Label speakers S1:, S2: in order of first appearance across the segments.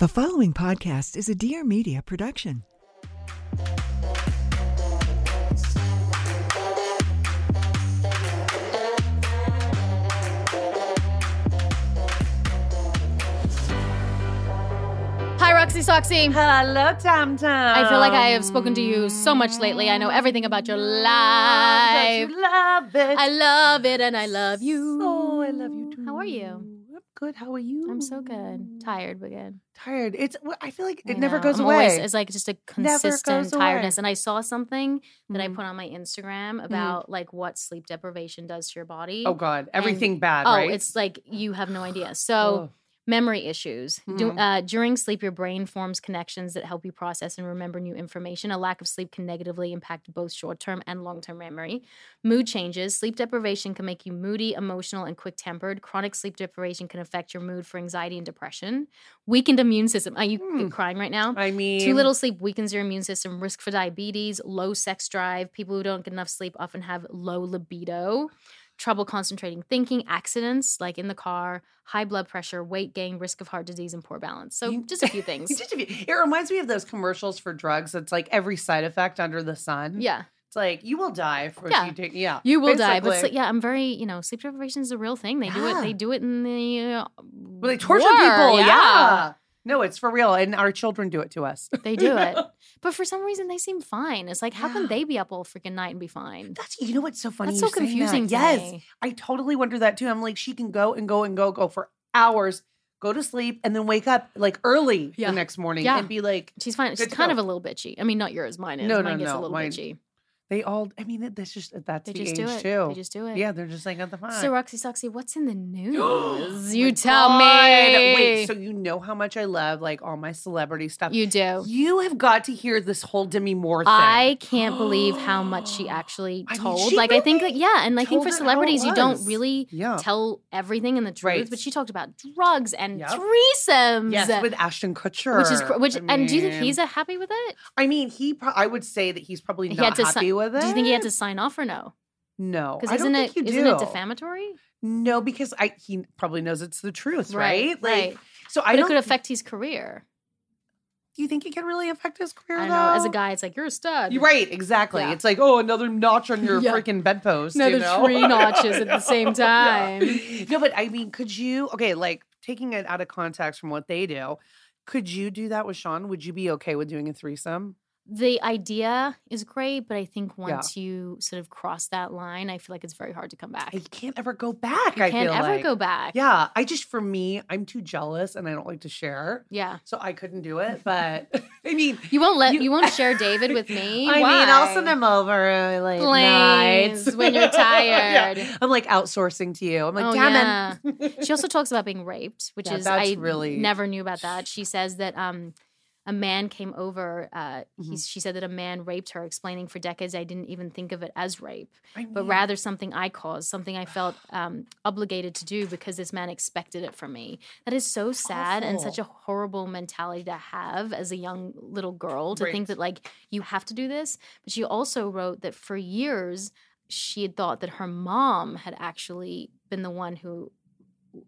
S1: The following podcast is a Dear Media production.
S2: Hi, Roxy Soxy.
S3: Hello, Tam Tam.
S2: I feel like I have spoken to you so much lately. I know everything about your life.
S3: Don't you love it?
S2: I love it and I love you.
S3: Oh, I love you too.
S2: How are you?
S3: Good. How are you?
S2: I'm so good. Tired, but good.
S3: Tired. It's. I feel like it never goes
S2: I'm
S3: away.
S2: Always, it's like just a consistent tiredness.
S3: away.
S2: And I saw something that I
S3: Mhm.
S2: put on my Instagram about like what sleep deprivation does to your body.
S3: oh God, everything bad.
S2: Oh,
S3: right?
S2: it's like you have no idea. So
S3: Oh.
S2: Memory issues. Du-
S3: Mhm.
S2: uh, during sleep, your brain forms connections that help you process and remember new information. A lack of sleep can negatively impact both short term and long term memory. Mood changes. Sleep deprivation can make you moody, emotional, and quick tempered. Chronic sleep deprivation can affect your mood for anxiety and depression. Weakened immune system. Are you
S3: Hmm.
S2: crying right now?
S3: I mean,
S2: Too little sleep weakens your immune system, risk for diabetes, low sex drive. People who don't get enough sleep often have low libido, trouble concentrating thinking, accidents like in the car, high blood pressure, weight gain, risk of heart disease, and poor balance. So,
S3: You-
S2: just a few things.
S3: Just a few- It reminds me of those commercials for drugs. It's like every side effect under the sun.
S2: yeah,
S3: It's like you will die if
S2: Yeah.
S3: you take. Yeah,
S2: you will die. But
S3: basically.
S2: yeah, I'm very, you know, sleep deprivation is a real thing. They do it. They do it in the. Uh,
S3: Well, they torture
S2: war,
S3: people. Yeah. No, it's for real, and our children do it to us.
S2: They do it. But for some reason, they seem fine. It's like, how can they be up all freaking night and be fine?
S3: That's you know what's so funny.
S2: That's so
S3: that.
S2: confusing to
S3: Yes,
S2: me.
S3: I totally wonder that too. I'm like, she can go and go and go go for hours, go to sleep, and then wake up like early
S2: Yeah.
S3: the next morning
S2: Yeah.
S3: and be like,
S2: She's fine. She's kind
S3: go.
S2: of a little bitchy. I mean, not yours. Mine is.
S3: No, no,
S2: mine gets a
S3: no,
S2: little
S3: mine-
S2: bitchy.
S3: They all. I mean, that's just that's
S2: They
S3: the
S2: just
S3: age
S2: do it.
S3: too.
S2: They just do it.
S3: yeah, they're just like at the fine.
S2: So Roxy Soxy, what's in the news? You tell
S3: God.
S2: me.
S3: Wait, so you know how much I love like all my celebrity stuff.
S2: you do.
S3: You have got to hear this whole Demi Moore thing.
S2: I can't believe how much she actually
S3: I mean,
S2: told.
S3: she
S2: like I think
S3: really
S2: that yeah, and I think for
S3: it how it
S2: celebrities you don't really
S3: Yeah.
S2: tell everything and the truth.
S3: Right.
S2: But she talked about drugs and
S3: Yep.
S2: threesomes.
S3: Yes, with Ashton Kutcher,
S2: which is which
S3: I
S2: and do you think he's uh, happy with it?
S3: I mean, he. Pro- I would say that he's probably not happy with it.
S2: Do you think he had to sign off or no?
S3: No,
S2: Because
S3: I
S2: isn't
S3: don't
S2: it
S3: think you
S2: isn't it defamatory?
S3: No, because I he probably knows it's the truth, right?
S2: Right, right.
S3: So I
S2: But it could affect his career.
S3: do you think it can really affect his career?
S2: I don't know. As a guy, it's like you're a stud.
S3: You're right, exactly.
S2: Yeah.
S3: It's like, oh, another notch on your
S2: Yeah.
S3: freaking bedpost.
S2: Another
S3: you know?
S2: three notches at the same
S3: Yeah.
S2: time.
S3: No, but I mean, could you? Okay, like taking it out of context from what they do, could you do that with Sean? Would you be okay with doing a threesome?
S2: The idea is great, but I think once you sort of cross that line, I feel like it's very hard to come back.
S3: You can't ever go back.
S2: You
S3: I
S2: can't ever
S3: like.
S2: go back.
S3: Yeah, I just for me, I'm too jealous and I don't like to share,
S2: Yeah.
S3: so I couldn't do it. But I mean,
S2: You won't let
S3: You-
S2: you, won't share David with me.
S3: I mean, I'll send him over like nights
S2: when you're
S3: Yeah.
S2: tired.
S3: I'm like outsourcing to you. I'm like,
S2: Oh,
S3: damn
S2: yeah.
S3: it.
S2: She also talks about being raped, which
S3: Yeah,
S2: is I
S3: really-
S2: never knew about that. She says that um a man came over. Uh,
S3: Mm-hmm.
S2: she said that a man raped her, explaining for decades I didn't even think of it as rape,
S3: I
S2: but rather something I caused, something I felt um, obligated to do because this man expected it from me. That is so sad and such a horrible mentality to have as a young little girl to
S3: Right.
S2: think that like you have to do this. But she also wrote that for years she had thought that her mom had actually been the one who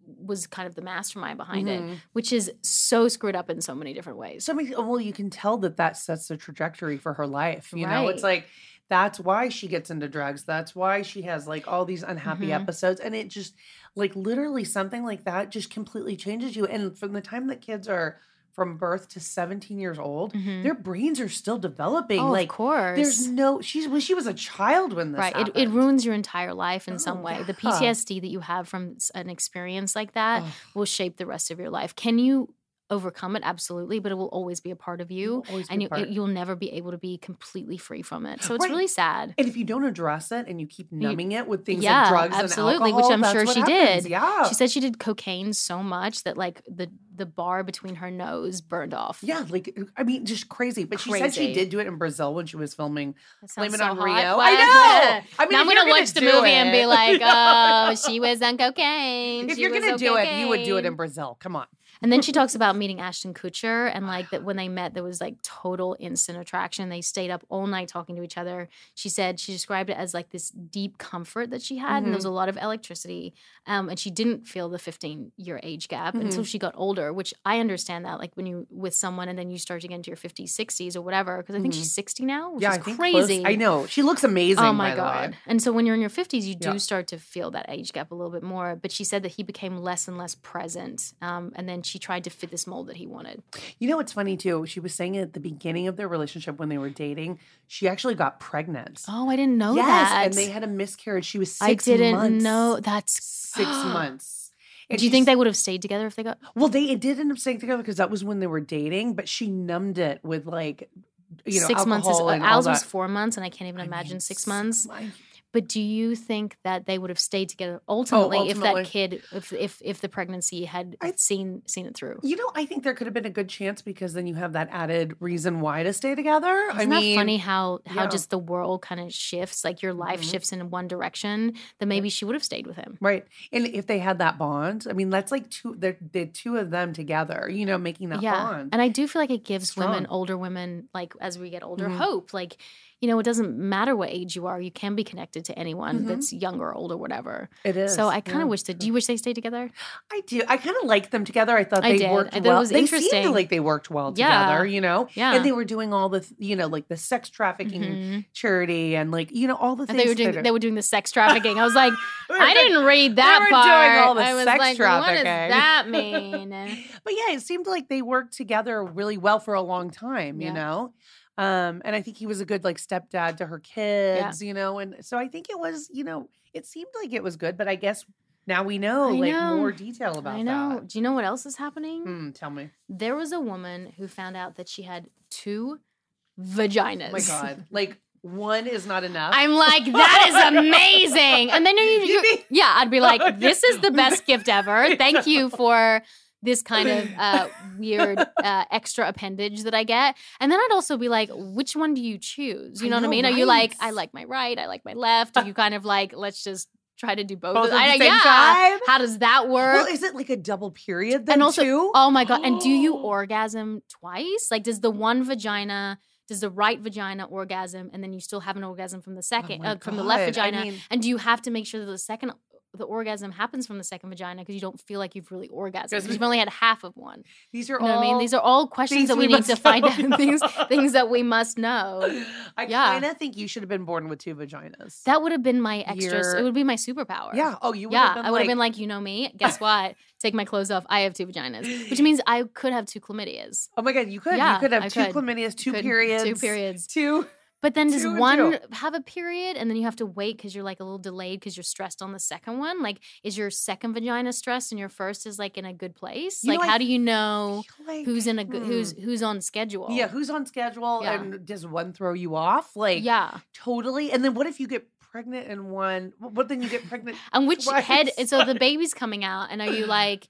S2: was kind of the mastermind behind it,
S3: Mhm.
S2: which is so screwed up in so many different ways.
S3: So many, well, you can tell that that sets the trajectory for her life. You know, it's like that's why she gets into drugs. That's why she has like all these unhappy
S2: Mhm.
S3: episodes. And it just like literally something like that just completely changes you. And from the time that kids are from birth to 17 years old,
S2: Mhm.
S3: their brains are still developing.
S2: Oh,
S3: like
S2: of course.
S3: there's no she's well, she was a child when this
S2: right. It, it ruins your entire life in some
S3: Oh,
S2: way. The. PTSD that you have from an experience like that
S3: Ugh.
S2: will shape the rest of your life. Can you overcome it? Absolutely, but it will always be a part of you,
S3: will
S2: and you, you'll never be able to be completely free from it. So it's
S3: Right.
S2: really sad.
S3: And if you don't address it and you keep numbing it with things
S2: yeah,
S3: like drugs
S2: absolutely,
S3: and
S2: which I'm sure she
S3: happens.
S2: did.
S3: Yeah.
S2: She said she did cocaine so much that like the the bar between her nose burned off.
S3: yeah, like uh, I mean, just crazy. But she said she did do it in Brazil when she was filming Blame It
S2: so
S3: on
S2: hot.
S3: Rio. I know. I mean,
S2: now I'm gonna
S3: gonna
S2: watch the movie and be like, oh, she was on cocaine.
S3: If
S2: She
S3: you're gonna
S2: on
S3: do it, you would do it in. Brazil. Come on.
S2: And then she talks about meeting Ashton Kutcher and like that when they met, there was like total instant attraction. They stayed up all night talking to each other. She said she described it as like this deep comfort that she had, and there was a
S3: Mm-hmm.
S2: lot of electricity. Um, and she didn't feel the 15 year age gap
S3: Mm-hmm.
S2: until she got older, which I understand that. Like when you with someone and then you start to get into your 50s, 60s, or whatever. Because I think she's 60 now, which
S3: Mm-hmm. yeah,
S2: is
S3: I think close-
S2: crazy.
S3: I know she looks amazing.
S2: Oh my
S3: by the way.
S2: god! And so when you're in your 50s, you do
S3: Yeah.
S2: start to feel that age gap a little bit more. But she said that he became less and less present, um, and then she tried to fit this mold that he wanted.
S3: You know what's funny too? She was saying at the beginning of their relationship when they were dating, she actually got pregnant.
S2: Oh, I didn't know
S3: yes,
S2: that.
S3: and they had a miscarriage. She was six months.
S2: I didn't
S3: months.
S2: know. That's
S3: six months. And
S2: Do you think they would have stayed together if they got?
S3: Well, they it did end up staying together because that was when they were dating, but she numbed it with like, you know,
S2: six months is
S3: alcohol and all
S2: Al's was four months, and I can't even
S3: I mean,
S2: imagine six months. But do you think that they would have stayed together ultimately, if
S3: Oh, ultimately.
S2: that kid, if if if the pregnancy had
S3: I-
S2: seen seen it through?
S3: You know, I think there could have been a good chance because then you have that added reason why to stay together.
S2: Isn't
S3: I
S2: that
S3: mean,
S2: funny how how
S3: yeah.
S2: just the world kind of shifts, like your life
S3: Mhm.
S2: shifts in one direction? That maybe she would have stayed with him.
S3: Right. And if they had that bond, I mean, that's like two, they're, the two of them together, you know, making that
S2: yeah,
S3: bond.
S2: and I do feel like it gives women, older women, like as we get older,
S3: Mhm.
S2: hope. Like you know, it doesn't matter what age you are; you can be connected to anyone
S3: Mhm.
S2: that's young or old or whatever.
S3: it is.
S2: So I kind of
S3: yeah.
S2: wish that. Do you wish they stayed together?
S3: I do. I kind of liked them together. I thought
S2: I
S3: they
S2: did.
S3: worked
S2: I thought it
S3: well.
S2: was
S3: they seemed
S2: interesting.
S3: like they worked well
S2: Yeah.
S3: together, you know?
S2: Yeah.
S3: And they were doing all the, you know, like the sex trafficking
S2: Mhm.
S3: charity and like, you know, all the things.
S2: you were doing.
S3: are-
S2: They were doing the sex trafficking. I was like, I didn't read that
S3: were
S2: part.
S3: doing all the
S2: I was
S3: sex
S2: like, what
S3: trafficking.
S2: does that mean?
S3: But yeah, it seemed like they worked together really well for a long time, you know? Um, and I think he was a good like stepdad to her kids, you know, and so I think it was, you know, it seemed like it was good, but I guess now we know
S2: I
S3: like
S2: know.
S3: more detail about
S2: I know.
S3: that.
S2: Do you know what else is happening?
S3: Hmm, tell me.
S2: There was a woman who found out that she had two vaginas.
S3: Oh my God. Like one is not enough.
S2: I'm like, that is amazing. And then you, you yeah, I'd be like, this is the best gift ever. Thank you for this kind of uh, weird uh, extra appendage that I get. And then I'd also be like, which one do you choose? You
S3: I
S2: know what I
S3: know,
S2: mean? Are you like. I like my right, I like my left? Are you kind of like, let's just try to do both?
S3: Both at the
S2: I-
S3: same
S2: yeah.
S3: time?
S2: How does that work?
S3: well, is it like a double period then
S2: and also,
S3: too?
S2: oh my god! And do you orgasm twice? Like, does the one vagina, does the right vagina orgasm, and then you still have an orgasm from the second,
S3: Oh
S2: uh, from the left
S3: God, I
S2: vagina?
S3: mean-
S2: and do you have to make sure that the second, the orgasm happens from the second vagina because you don't feel like you've really orgasmed because you've only had half of one?
S3: These are
S2: You know
S3: all
S2: I mean? These are all questions that we,
S3: we
S2: need to find out. things, things that we must know.
S3: I
S2: Yeah.
S3: kind of think you should have been born with two vaginas.
S2: That would have been my extra. It would be my superpower.
S3: yeah. Oh, you would
S2: yeah,
S3: have been
S2: I would have
S3: like,
S2: been like, you know me. Guess what? Take my clothes off. I have two vaginas, which means I could have two chlamydias.
S3: oh my god, you could.
S2: Yeah,
S3: you could have
S2: I
S3: two
S2: could.
S3: chlamydias, two
S2: Could-
S3: periods,
S2: Two periods.
S3: two.
S2: But then does
S3: Two
S2: one have a period and then you have to wait because you're like a little delayed because you're stressed on the second one? Like, is your second vagina stressed and your first is like in a good place?
S3: You know,
S2: like,
S3: I
S2: how do you know
S3: like-
S2: who's in a good who's
S3: hmm.
S2: who's on schedule?
S3: Yeah, who's on schedule
S2: Yeah.
S3: and does one throw you off? Like,
S2: yeah.
S3: totally. And then what if you get pregnant in one? But then you get pregnant.
S2: And which head?
S3: twice?
S2: And so the baby's coming out, and are you like,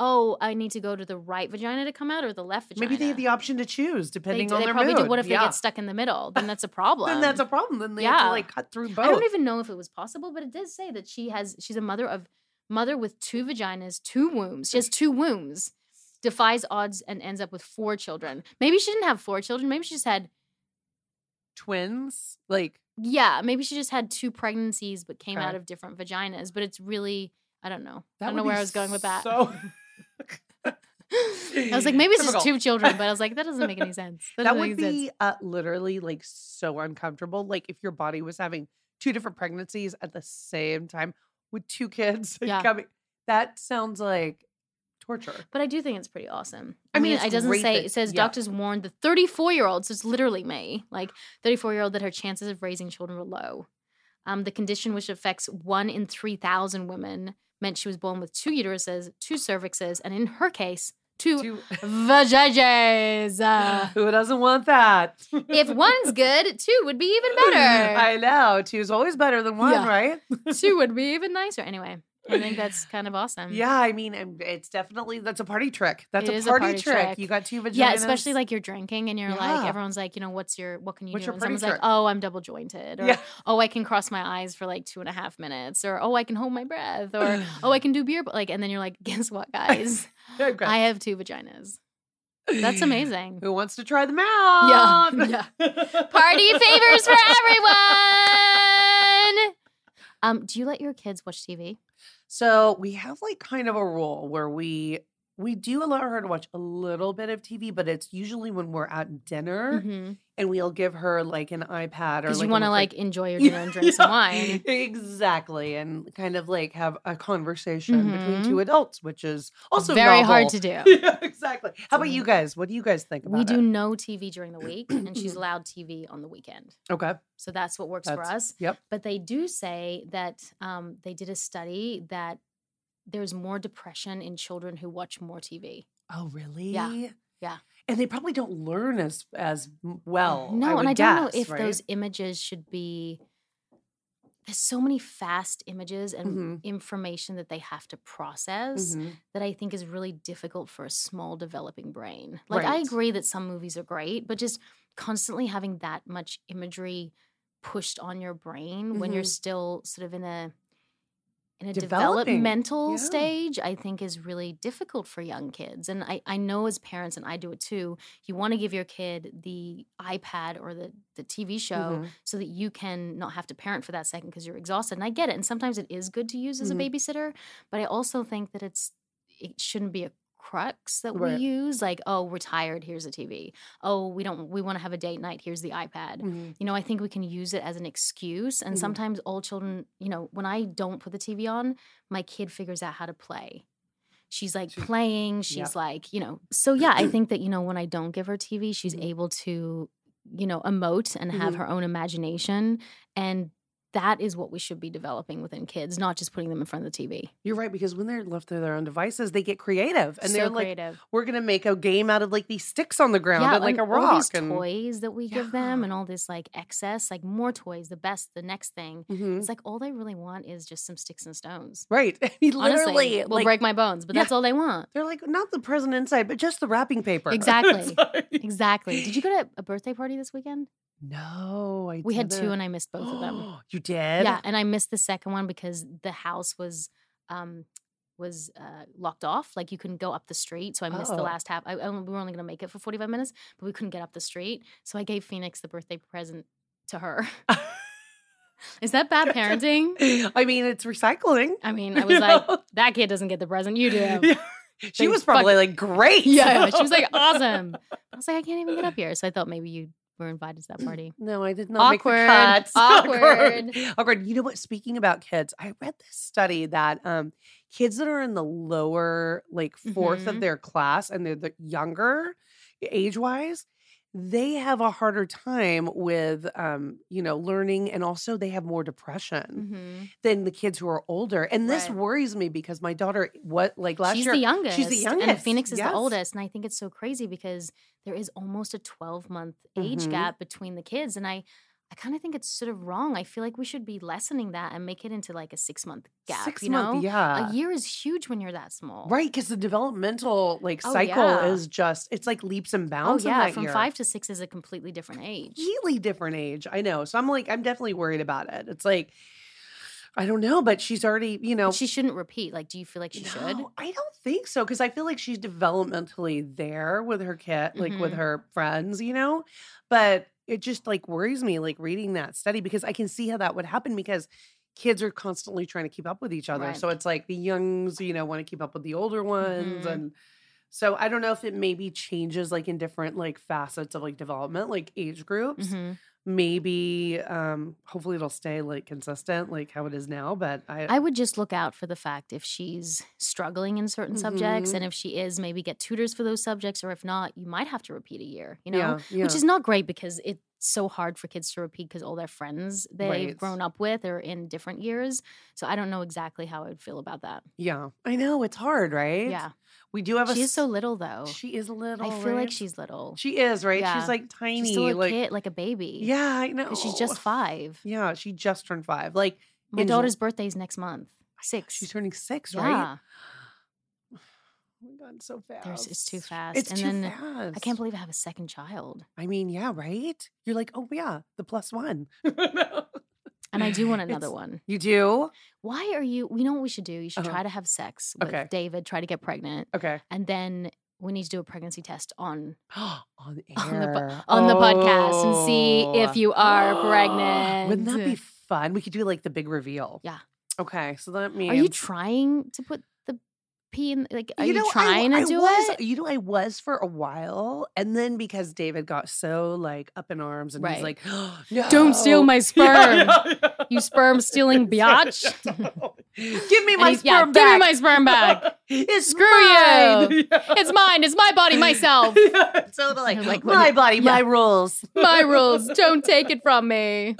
S2: oh, I need to go to the right vagina to come out or the left vagina?
S3: Maybe they have the option to choose depending on
S2: they
S3: their
S2: probably
S3: mood.
S2: do. What if
S3: yeah.
S2: they get stuck in the middle? Then that's a problem.
S3: Then that's a problem. Then they have
S2: Yeah.
S3: to like cut through both.
S2: I don't even know if it was possible, but it does say that she has she's a mother of mother with two vaginas, two wombs. She has two wombs. Defies odds and ends up with four children. Maybe she didn't have four children. Maybe she just had
S3: Twins, like
S2: yeah, maybe she just had two pregnancies but came out of different vaginas. But it's really I don't know.
S3: that
S2: I don't know where I was going with that.
S3: So
S2: I was like, maybe it's just two children, but I was like, that doesn't make any sense. That,
S3: that would be uh, literally like so uncomfortable. Like if your body was having two different pregnancies at the same time with two kids
S2: Yeah.
S3: coming. That sounds like torture.
S2: But I do think it's pretty awesome.
S3: I
S2: I,
S3: mean,
S2: mean, it doesn't say
S3: that-
S2: it says
S3: yeah.
S2: doctors warned the 34 year old, so it's literally me, like 34 year old, that her chances of raising children were low. Um, the condition, which affects one in 3,000 women, meant she was born with two uteruses, two cervixes, and in her case, two,
S3: Two-
S2: vaginas. Uh,
S3: Who doesn't want that?
S2: if one's good, two would be even better.
S3: I know. Two's always better than one,
S2: Yeah.
S3: right?
S2: two would be even nicer. Anyway, I think that's kind of awesome.
S3: Yeah, I mean, it's definitely that's a party trick. That's a
S2: is a
S3: party,
S2: party
S3: trick.
S2: trick.
S3: You got two vaginas.
S2: Yeah, especially like you're drinking and you're like, everyone's like, you know, what's your, what can you
S3: What's
S2: do?
S3: your
S2: And
S3: party
S2: someone's like, oh, I'm double jointed. Or,
S3: Yeah.
S2: oh, I can cross my eyes for like two and a half minutes. Or, oh, I can hold my breath. Or, oh, I can do beer. But like, and then you're like, guess what, guys?
S3: Okay.
S2: I have two vaginas. That's amazing.
S3: Who wants to try them out?
S2: Yeah,
S3: out?
S2: Party favors for everyone. Um, do you let your kids watch TV?
S3: So we have like kind of a rule where we we do allow her to watch a little bit of TV, but it's usually when we're at dinner
S2: Because
S3: and we'll give her like an iPad or like
S2: you want to like enjoy your dinner and drink some wine.
S3: Exactly. And kind of like have a conversation between
S2: Mhm.
S3: two adults, which is also
S2: very hard to do.
S3: yeah, exactly. How about you guys? What do you guys think about
S2: We do
S3: it?
S2: no TV during the week, and she's allowed TV on the weekend.
S3: Okay.
S2: So that's what works for us.
S3: Yep.
S2: But they do say that um, they did a study that there's more depression in children who watch more TV.
S3: Oh, really?
S2: yeah. Yeah.
S3: And they probably don't learn as as well.
S2: no,
S3: I
S2: and I don't know if
S3: right?
S2: those images should be. There's so many fast images and
S3: Mhm.
S2: information that they have to process
S3: Mhm.
S2: that I think is really difficult for a small developing brain. Like I agree that some movies are great, but just constantly having that much imagery pushed on your brain when you're
S3: Mhm.
S2: still sort of in a in a
S3: Developing,
S2: developmental
S3: yeah.
S2: stage, I think is really difficult for young kids. And I, I know as parents, and I do it too, you want to give your kid the iPad or the, the TV show
S3: Mhm.
S2: so that you can not have to parent for that second because you're exhausted. And I get it. And sometimes it is good to use as
S3: Mhm.
S2: a babysitter, but I also think that it's it shouldn't be a crux that
S3: Right.
S2: we use. Like, oh, we're tired, here's a TV. Oh, we don't we want to have a date night, here's the iPad.
S3: Mhm.
S2: You know, I think we can use it as an excuse. And
S3: Mhm.
S2: sometimes all children, you know, when I don't put the TV on, my kid figures out how to play. She's like playing. She's like, you know. So yeah, I think that you know when I don't give her TV, she's
S3: Mhm.
S2: able to, you know, emote and have
S3: Mhm.
S2: her own imagination, and that is what we should be developing within kids, not just putting them in front of the TV.
S3: You're right because when they're left to their own devices, they get creative and
S2: so
S3: they're like,
S2: creative.
S3: "We're gonna make a game out of like these sticks on the ground and like a
S2: all
S3: rock."
S2: these
S3: and
S2: toys that we give them, and all this like excess, like more toys, the best, the next thing.
S3: Mhm.
S2: It's like all they really want is just some sticks and stones.
S3: right, I mean,
S2: Honestly,
S3: literally,
S2: will
S3: like
S2: break my bones, but
S3: Yeah.
S2: that's all they want.
S3: they're like not the present inside, but just the wrapping paper.
S2: Exactly.
S3: Like-
S2: Exactly. Did you go to a birthday party this weekend?
S3: No, I
S2: We had two, and I missed both of them.
S3: you did?
S2: Yeah, and I missed the second one because the house was um was uh, locked off. Like you couldn't go up the street, so I missed the
S3: Oh.
S2: last half. I, I, we were only going to make it for forty five minutes, but we couldn't get up the street. So I gave Phoenix the birthday present to her. Is that bad parenting?
S3: I mean, it's recycling.
S2: I mean, I
S3: You
S2: was like,
S3: know?
S2: that kid doesn't get the present. You do.
S3: Yeah. She was probably like, great.
S2: Yeah, she was like, awesome. I was like, I can't even get up here. So I thought maybe you were invited to that party.
S3: No, I did not make
S2: Awkward.
S3: the cut.
S2: Awkward.
S3: Awkward. You know what? Speaking about kids, I read this study that um, kids that are in the lower, like 4th of
S2: Mhm.
S3: their class, and they're the younger age wise, they have a harder time with, um, you know, learning, and also they have more depression
S2: hmm
S3: than the kids who are older. And this
S2: Right.
S3: worries me because my daughter, what like last
S2: she's
S3: year,
S2: the youngest.
S3: she's the youngest.
S2: And Phoenix is
S3: Yes.
S2: the oldest. And I think it's so crazy because there is almost a 12 month age
S3: Mhm.
S2: gap between the kids. And I, I kind of think it's sort of wrong. I feel like we should be lessening that and make it into like a six month gap.
S3: six
S2: you
S3: month,
S2: know?
S3: yeah,
S2: A year is huge when you're that small.
S3: Right, because the developmental like
S2: Oh,
S3: cycle
S2: yeah.
S3: is just it's like leaps and
S2: Oh,
S3: bounds. in
S2: yeah. From
S3: year.
S2: five to six is a completely different age.
S3: really different age. I know. So I'm like, I'm definitely worried about it. It's like, I don't know, but she's already, you know,
S2: But She shouldn't repeat. Like, do you feel like she should?
S3: I don't think so because I feel like she's developmentally there with her kid, like with
S2: Mhm.
S3: her friends, you know. But it just like worries me, like reading that study because I can see how that would happen because kids are constantly trying to keep up with each other.
S2: Right.
S3: So it's like the youngs, you know, want to keep up with the older ones,
S2: Mhm.
S3: and so I don't know if it maybe changes like in different like facets of like development, like age groups.
S2: hmm
S3: maybe um hopefully it'll stay like consistent like how it is now but i,
S2: I would just look out for the fact if she's struggling in certain subjects
S3: Mhm.
S2: and if she is, maybe get tutors for those subjects, or if not, you might have to repeat a year, you know?
S3: yeah, yeah.
S2: Which is not great because it's so hard for kids to repeat because all their friends they've
S3: Right.
S2: grown up with are in different years. So I don't know exactly how I would feel about that.
S3: yeah i know it's hard right
S2: Yeah.
S3: we do have a
S2: She is so little though.
S3: she is little
S2: I feel like she's little.
S3: she is right
S2: Yeah.
S3: she's like tiny
S2: She's still a
S3: like
S2: kid, like a baby.
S3: yeah i know.
S2: she's just five.
S3: yeah she just turned five like
S2: My daughter's birthday's next month. Six.
S3: she's turning six
S2: yeah.
S3: right oh my god so fast
S2: There's, it's too fast.
S3: it's
S2: and
S3: too
S2: then
S3: fast
S2: I can't believe I have a second child.
S3: I mean, yeah, right? You're like, oh yeah, the plus one.
S2: And I do want another
S3: It's-
S2: one.
S3: You do?
S2: Why are you? You know what we should do? You should
S3: Uh-huh.
S2: try to have sex with
S3: Okay.
S2: David, try to get pregnant,
S3: Okay.
S2: and then we need to do a pregnancy test on
S3: on the
S2: On the on the podcast and see if
S3: Oh.
S2: you are pregnant.
S3: Wouldn't that be fun? We could do like the big reveal.
S2: Yeah.
S3: Okay. So that means
S2: Are you trying to put the pee in? Like, are you,
S3: know, I-
S2: trying
S3: I
S2: to do
S3: was,
S2: it?
S3: You know, I was for a while, and then because David got so like up in arms, and
S2: Right.
S3: he's like, no.
S2: Don't steal my
S3: Yeah,
S2: sperm.
S3: yeah, yeah.
S2: You sperm stealing biatch.
S3: Oh Give me my
S2: he's- yeah,
S3: sperm
S2: give me my sperm back.
S3: it's
S2: Screw
S3: mine.
S2: you.
S3: Yeah.
S2: It's mine. It's my body, myself.
S3: yeah, totally.
S2: Like
S3: my body, my rules.
S2: My rules. Don't take it from me.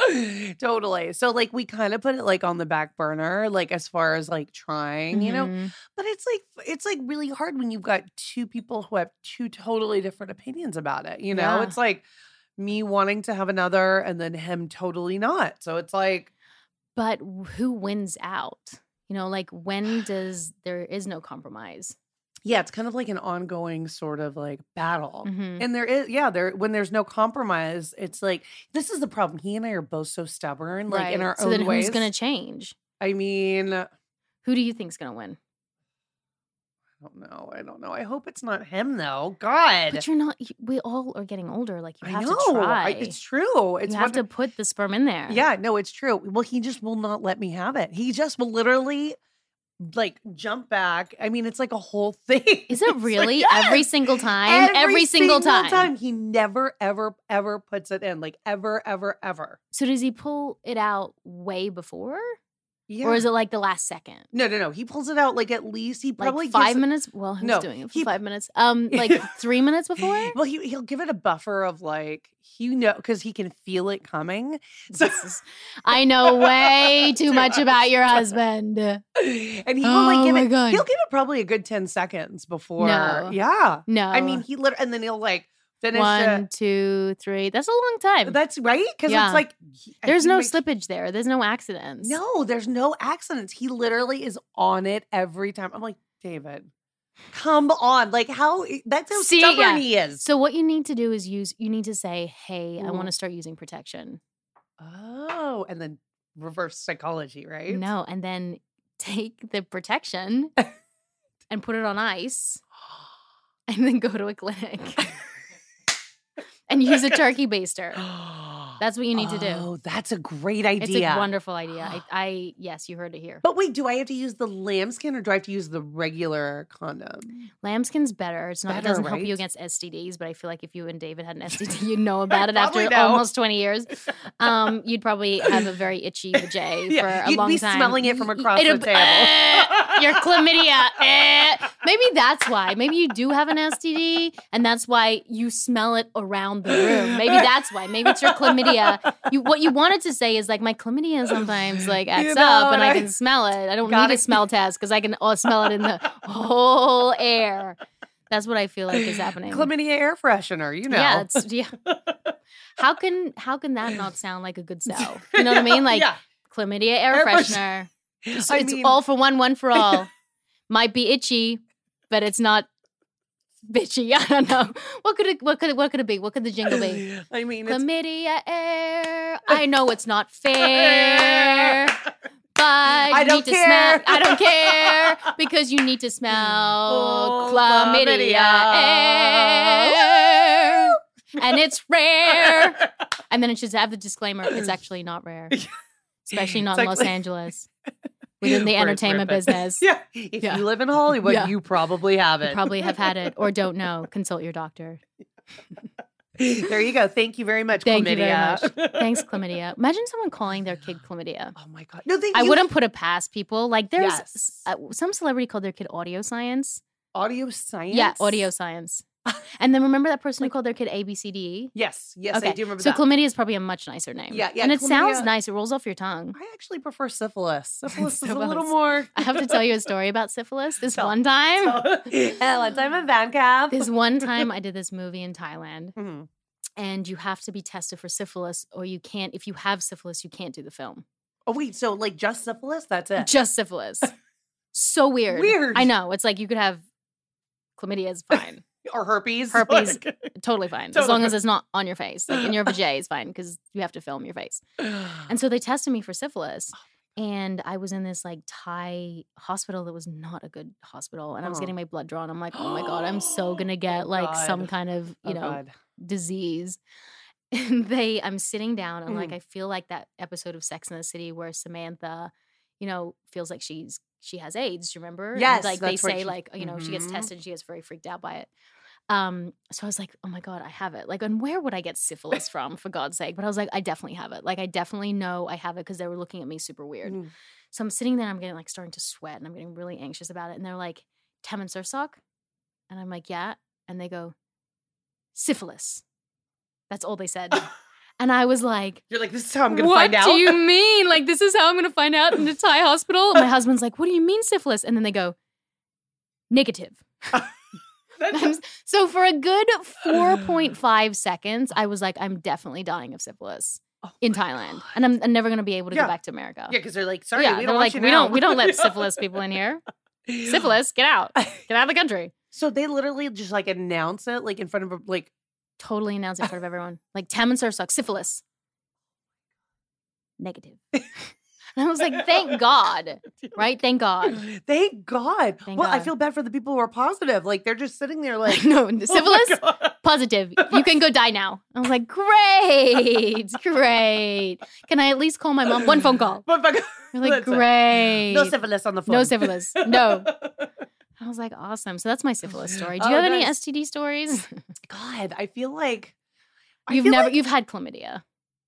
S3: totally. So like we kind of put it like on the back burner, like as far as like trying, you know.
S2: Mhm.
S3: But it's like it's like really hard when you've got two people who have two totally different opinions about it. You know,
S2: Yeah.
S3: it's like me wanting to have another and then him totally not. So it's like
S2: But who wins out? You know, like when does there is no compromise?
S3: yeah, it's kind of like an ongoing sort of like battle.
S2: Mhm.
S3: And there is, yeah, there when there's no compromise, it's like this is the problem. He and I are both so stubborn, like in
S2: Right.
S3: our
S2: so
S3: own
S2: then
S3: ways.
S2: who's going to change?
S3: I mean,
S2: Who do you think's going to win?
S3: Don't know. I don't know. I hope it's not him though. God,
S2: But you're not. We all are getting older. Like you
S3: I
S2: have
S3: know.
S2: to try.
S3: I, it's true. It's
S2: you have to put the sperm in there.
S3: Yeah, no, it's true. Well, he just will not let me have it. He just will literally like jump back. I mean, it's like a whole thing.
S2: Is it
S3: It's like,
S2: really every single time? Every, single, time. Every time.
S3: He never, ever, ever puts it in. Like ever, ever, ever.
S2: So does he pull it out way before,
S3: Yeah.
S2: or is it like the last second?
S3: no, no, no. He pulls it out like at least he probably
S2: like five minutes? Well, who's
S3: No,
S2: doing it for
S3: he-
S2: five minutes? Um, like three minutes before.
S3: Well, he he'll give it a buffer of like you know because he can feel it coming. So
S2: is- I know way too much about your husband.
S3: and he will like
S2: Oh
S3: give it.
S2: God.
S3: He'll give it probably a good ten seconds before.
S2: No.
S3: Yeah.
S2: No,
S3: I mean, he literally, and then he'll like finish
S2: one,
S3: it.
S2: two, three. That's a long time.
S3: That's right because
S2: Yeah.
S3: it's like he-
S2: There's no slippage there. There's no accidents.
S3: No, there's no accidents. He literally is on it every time. I'm like, David, come on! Like how? That's how
S2: See,
S3: stubborn
S2: yeah.
S3: he is.
S2: So what you need to do is use. You need to say, "Hey, I want to mm. start using protection."
S3: oh, and then reverse psychology, right?
S2: No, and then take the protection and put it on ice, and then go to a clinic and use a turkey baster. That's what you need to do.
S3: Oh, that's a great idea.
S2: It's a wonderful idea. I, I yes, you heard it here.
S3: But wait, do I have to use the lambskin or do I have to use the regular condom?
S2: Lambskin's better. It's not. it doesn't help you against STDs, but I feel like if you and David had an STD, you'd know about it after
S3: know.
S2: almost twenty years. Um, you'd probably have a very itchy vajay
S3: Yeah,
S2: for a
S3: you'd
S2: long
S3: be
S2: time.
S3: smelling it from across the
S2: it'll-
S3: table.
S2: eh, your chlamydia. eh. Maybe that's why. Maybe you do have an STD, and that's why you smell it around the room. Maybe that's why. Maybe it's your chlamydia. You what you wanted to say is like my chlamydia sometimes like acts
S3: You know,
S2: up, and I
S3: I-
S2: can smell it. I don't need a smell test because I can uh, smell it in the whole air. That's what I feel like is happening.
S3: Chlamydia air freshener, you know.
S2: Yeah, it's yeah. How can how can that not sound like a good sell? You know what I mean? Like
S3: yeah.
S2: chlamydia air,
S3: Air
S2: freshener. It's
S3: mean-
S2: all for one, one for all. Might be itchy, but it's not bitchy. I don't know. What could it what could it what could it be? What could the jingle be?
S3: I mean, it's
S2: Chlamydia air. I know it's not fair. But
S3: I
S2: you
S3: don't
S2: need to smell.
S3: care.
S2: I don't care because you need to smell
S3: Oh,
S2: chlamydia, air, and it's rare. And then it should have the disclaimer: it's actually not rare, especially not in Los Angeles, within the entertainment business.
S3: Yeah. If
S2: Yeah.
S3: you live in Hollywood,
S2: Yeah.
S3: you probably have
S2: You
S3: it.
S2: probably have had it or don't know. Consult your doctor.
S3: there you go. Thank you very much,
S2: Thank you very
S3: chlamydia.
S2: much. Thanks, chlamydia. Imagine someone calling their kid chlamydia.
S3: Oh my god. No, they,
S2: I
S3: you-
S2: wouldn't put it past people. Like there's
S3: Yes.
S2: uh, some celebrity called their kid audio science.
S3: audio science.
S2: Yeah, audio science. and then remember that person who called their kid A B C D E?
S3: Yes, yes, I do remember
S2: so
S3: that.
S2: chlamydia is probably a much nicer name.
S3: Yeah, yeah,
S2: And it sounds nice. It rolls off your tongue.
S3: I actually prefer syphilis. Syphilis is a little more.
S2: I have to tell you a story about syphilis. This
S3: Tell-
S2: one time,
S3: one time I was in Vancouver.
S2: this one time I did this movie in Thailand,
S3: Mhm.
S2: and you have to be tested for syphilis, or you can't. If you have syphilis, you can't do the film.
S3: Oh wait, so like just syphilis? That's it.
S2: Just syphilis. So weird.
S3: Weird.
S2: I know. It's like you could have chlamydia is fine.
S3: Or herpes?
S2: Herpes.
S3: Like-
S2: totally fine. As
S3: Totally
S2: long as it's not on your face. Like in your vajay is fine because you have to film your face. And so they tested me for syphilis.
S3: Oh
S2: And I was in this like Thai hospital that was not a good hospital. And I was
S3: Oh.
S2: getting my blood drawn. I'm like, oh my God, I'm so gonna get
S3: Oh
S2: like some kind of, you
S3: Oh,
S2: know,
S3: God.
S2: disease. And they I'm sitting down and like
S3: Mm.
S2: I feel like that episode of Sex in the City where Samantha, you know, feels like she's she has AIDS. Do you remember? And,
S3: Yes,
S2: like they say,
S3: she-
S2: like, you know, she gets
S3: Mhm.
S2: tested, she gets very freaked out by it. Um, so I was like, oh my God, I have it. Like, and where would I get syphilis from, for God's sake? But I was like, I definitely have it. Like, I definitely know I have it because they were looking at me super weird.
S3: Mm.
S2: So I'm sitting there, I'm getting like starting to sweat and I'm getting really anxious about it. And they're like, Tammin Sursok? And I'm like, yeah. And they go, syphilis. That's all they said. and I was like,
S3: You're like, this is how I'm gonna find out.
S2: What do you mean? Like, this is how I'm going to find out in the Thai hospital? My husband's like, what do you mean syphilis? And then they go, negative.
S3: That's-
S2: so for a good 4.5 seconds, I was like, I'm definitely dying of syphilis
S3: Oh
S2: in Thailand.
S3: God.
S2: And I'm, I'm never going to be able to
S3: Yeah.
S2: go back to America.
S3: yeah, because they're like, sorry,
S2: yeah,
S3: we
S2: they're like, we
S3: now.
S2: don't, we don't let syphilis people in here. Syphilis, get out. Get out of the country.
S3: So they literally just like announce it like in front of like
S2: Totally announce it in front of everyone. Like, Tammin Sursok, syphilis. Oh Negative. I was like, thank God. Right? Thank God.
S3: Thank God.
S2: Thank
S3: well, I feel bad for the people who are positive. Like they're just sitting there like
S2: no,
S3: "Oh
S2: syphilis,
S3: God."
S2: positive. You can go die now. I was like, great, great. Can I at least call my mom? One phone call.
S3: But- but-
S2: You're like,
S3: That's it.
S2: great.
S3: No syphilis on the phone.
S2: No syphilis. No. I was like, awesome. So that's my syphilis story. Do you
S3: Oh,
S2: have any. STD stories?
S3: God, I feel like I
S2: You've
S3: feel
S2: never,
S3: like
S2: you've had chlamydia.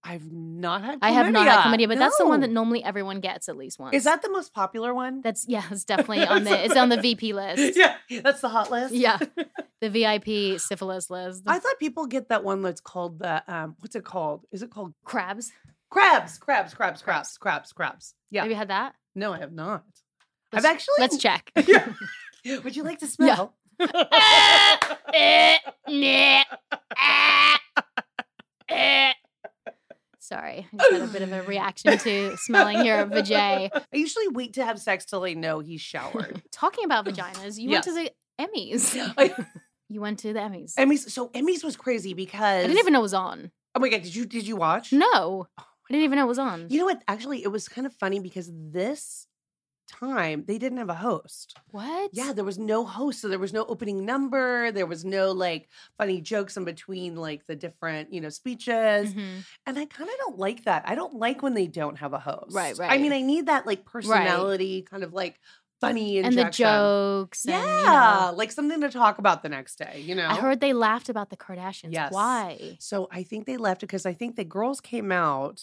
S3: I've not had.
S2: I have not had chlamydia, but that's the one that normally everyone gets at least once.
S3: Is that the most popular one?
S2: That's yeah, it's definitely on the it's on the VP list.
S3: yeah, that's the hot list.
S2: Yeah. The VIP syphilis list.
S3: I thought people get that one that's called the um. What's it called? Is it called
S2: crabs.
S3: crabs? Crabs, crabs, crabs, crabs, crabs. Yeah.
S2: Have you had that?
S3: No, I have not.
S2: Let's-
S3: I've actually.
S2: Let's check.
S3: Yeah. Would you like to smell?
S2: Eh, nah, ah, eh. Sorry, I just had a bit of a reaction to smelling your vajay.
S3: I usually wait to have sex till I know he's showered.
S2: Talking about vaginas, you went to the Emmys.
S3: I-
S2: You went to the Emmys.
S3: Emmys. So Emmys was crazy because
S2: I didn't even know it was on.
S3: Oh my god! Did you did you watch?
S2: No, oh I didn't even know it was on.
S3: You know what? Actually, it was kind of funny because this time they didn't have a host.
S2: What?
S3: Yeah, there was no host, so there was no opening number. There was no like funny jokes in between like the different you know speeches,
S2: Mhm.
S3: and I kind of don't like that. I don't like when they don't have a host.
S2: Right, right.
S3: I mean. I need that like personality, kind of like funny
S2: And the jokes. And,
S3: Yeah,
S2: you know.
S3: like something to talk about the next day. You know,
S2: I heard they laughed about the Kardashians.
S3: Yes.
S2: Why?
S3: So I think they left because I think the girls came out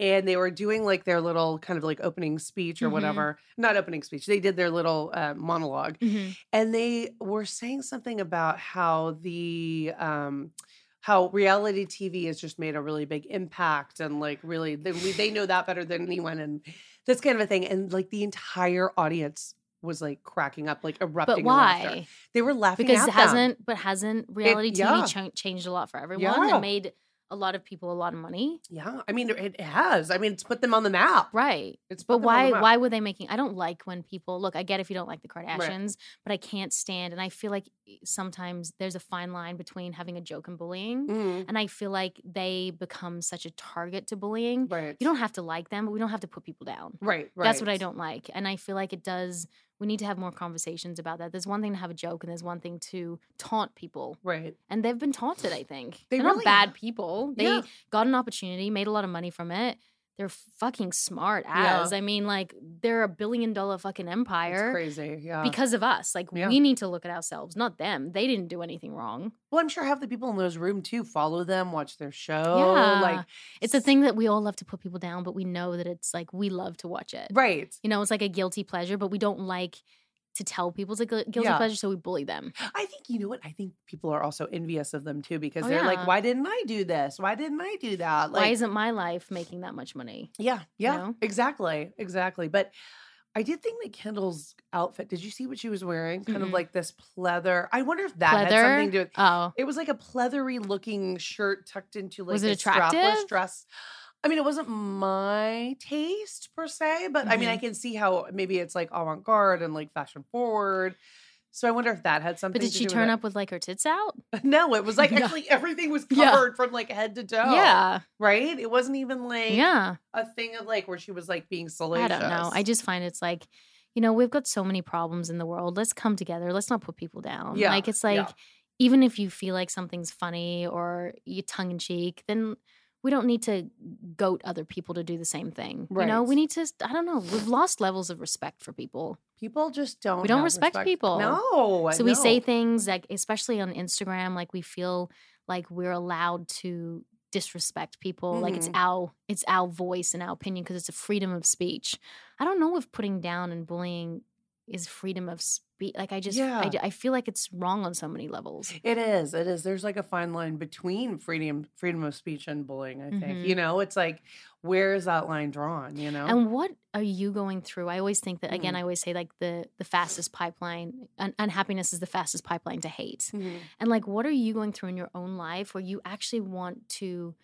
S3: and they were doing like their little kind of like opening speech or
S2: Mhm.
S3: whatever. Not opening speech. They did their little uh, monologue
S2: Mhm.
S3: and they were saying something about how the um how reality TV has just made a really big impact and like really they, we- they know that better than anyone and this kind of a thing and like the entire audience was like cracking up like erupting
S2: But why?
S3: They were laughing
S2: Because
S3: at
S2: it
S3: them.
S2: hasn't. But hasn't reality TV
S3: yeah.
S2: cha- changed a lot for everyone
S3: Yeah.
S2: and made a lot of people a lot of money?
S3: Yeah, I mean it has. I mean it's put them on the map.
S2: Right.
S3: It's
S2: But
S3: put them on the
S2: why? Why were they making? I don't like when people look. I get if you don't like the Kardashians, but I can't stand. And I feel like sometimes there's a fine line between having a joke and bullying.
S3: Mhm.
S2: And I feel like they become such a target to bullying.
S3: Right.
S2: You don't have to like them, but we don't have to put people down.
S3: Right. Right.
S2: That's what I don't like. And I feel like it does. We need to have more conversations about that. There's one thing to have a joke, and there's one thing to taunt people.
S3: Right.
S2: And they've been taunted, I think.
S3: They
S2: They are
S3: really
S2: not bad people. They
S3: Yeah.
S2: got an opportunity, made a lot of money from it. They're fucking smart
S3: Yeah.
S2: I mean, like they're a billion dollar fucking
S3: It's
S2: empire
S3: crazy. Yeah.
S2: because of us. Like
S3: Yeah.
S2: we need to look at ourselves, not them. They didn't do anything wrong.
S3: well, I'm sure half the people in those room too follow them, watch their show.
S2: yeah.
S3: Like
S2: it's a thing that we all love to put people down, but we know that it's like we love to watch it.
S3: Right.
S2: You know, it's like a guilty pleasure, but we don't like to tell people it's a gu- guilty
S3: Yeah.
S2: pleasure, so we bully them.
S3: I think you know what? I think people are also envious of them too because
S2: Oh,
S3: they're
S2: yeah.
S3: like, why didn't I do this? Why didn't I do that? Like,
S2: Why isn't my life making that much money?
S3: yeah, yeah,
S2: know?
S3: exactly, exactly. But I did think that Kendall's outfit. Did you see what she was wearing? Kind of
S2: Mm-mm.
S3: like this pleather. I wonder if that had something to do with.
S2: Oh,
S3: It was like a pleathery looking shirt tucked into like
S2: Was it
S3: a strapless dress. I mean, it wasn't my taste per se, but I mean, I
S2: Mm-hmm.
S3: can see how maybe it's like avant garde and like fashion forward. So I wonder if that had something.
S2: but did she
S3: with
S2: turn
S3: it.
S2: up with like her tits out?
S3: No, it was like actually everything was
S2: Yeah.
S3: covered from like head to toe.
S2: Yeah,
S3: Right? It wasn't even like
S2: yeah.
S3: a thing of like where she was like being salacious.
S2: I don't know. I just find it's like, you know, we've got so many problems in the world. Let's come together. Let's not put people down.
S3: Yeah,
S2: Like it's
S3: yeah.
S2: like, even if you feel like something's funny or you tongue in cheek, then we don't need to goat other people to do the same thing. You know, we need to. I don't know. We've lost levels of respect for people.
S3: people just don't We
S2: don't
S3: have
S2: respect people.
S3: No.
S2: So we say things like, especially on Instagram, like we feel like we're allowed to disrespect people. Like it's
S3: Mhm.
S2: our it's our voice and our opinion because it's a freedom of speech. I don't know if putting down and bullying is freedom of speech. Like I just I
S3: Yeah.
S2: d- I, feel like it's wrong on so many levels.
S3: It is. It is. There's like a fine line between freedom freedom of speech and bullying, I think.
S2: Mhm.
S3: You know, it's like where is that line drawn, you know?
S2: And what are you going through? I always think that again.
S3: Mhm.
S2: I always say like the the fastest pipeline. Un- unhappiness is the fastest pipeline to hate.
S3: Mhm.
S2: And like, what are you going through in your own life where you actually want to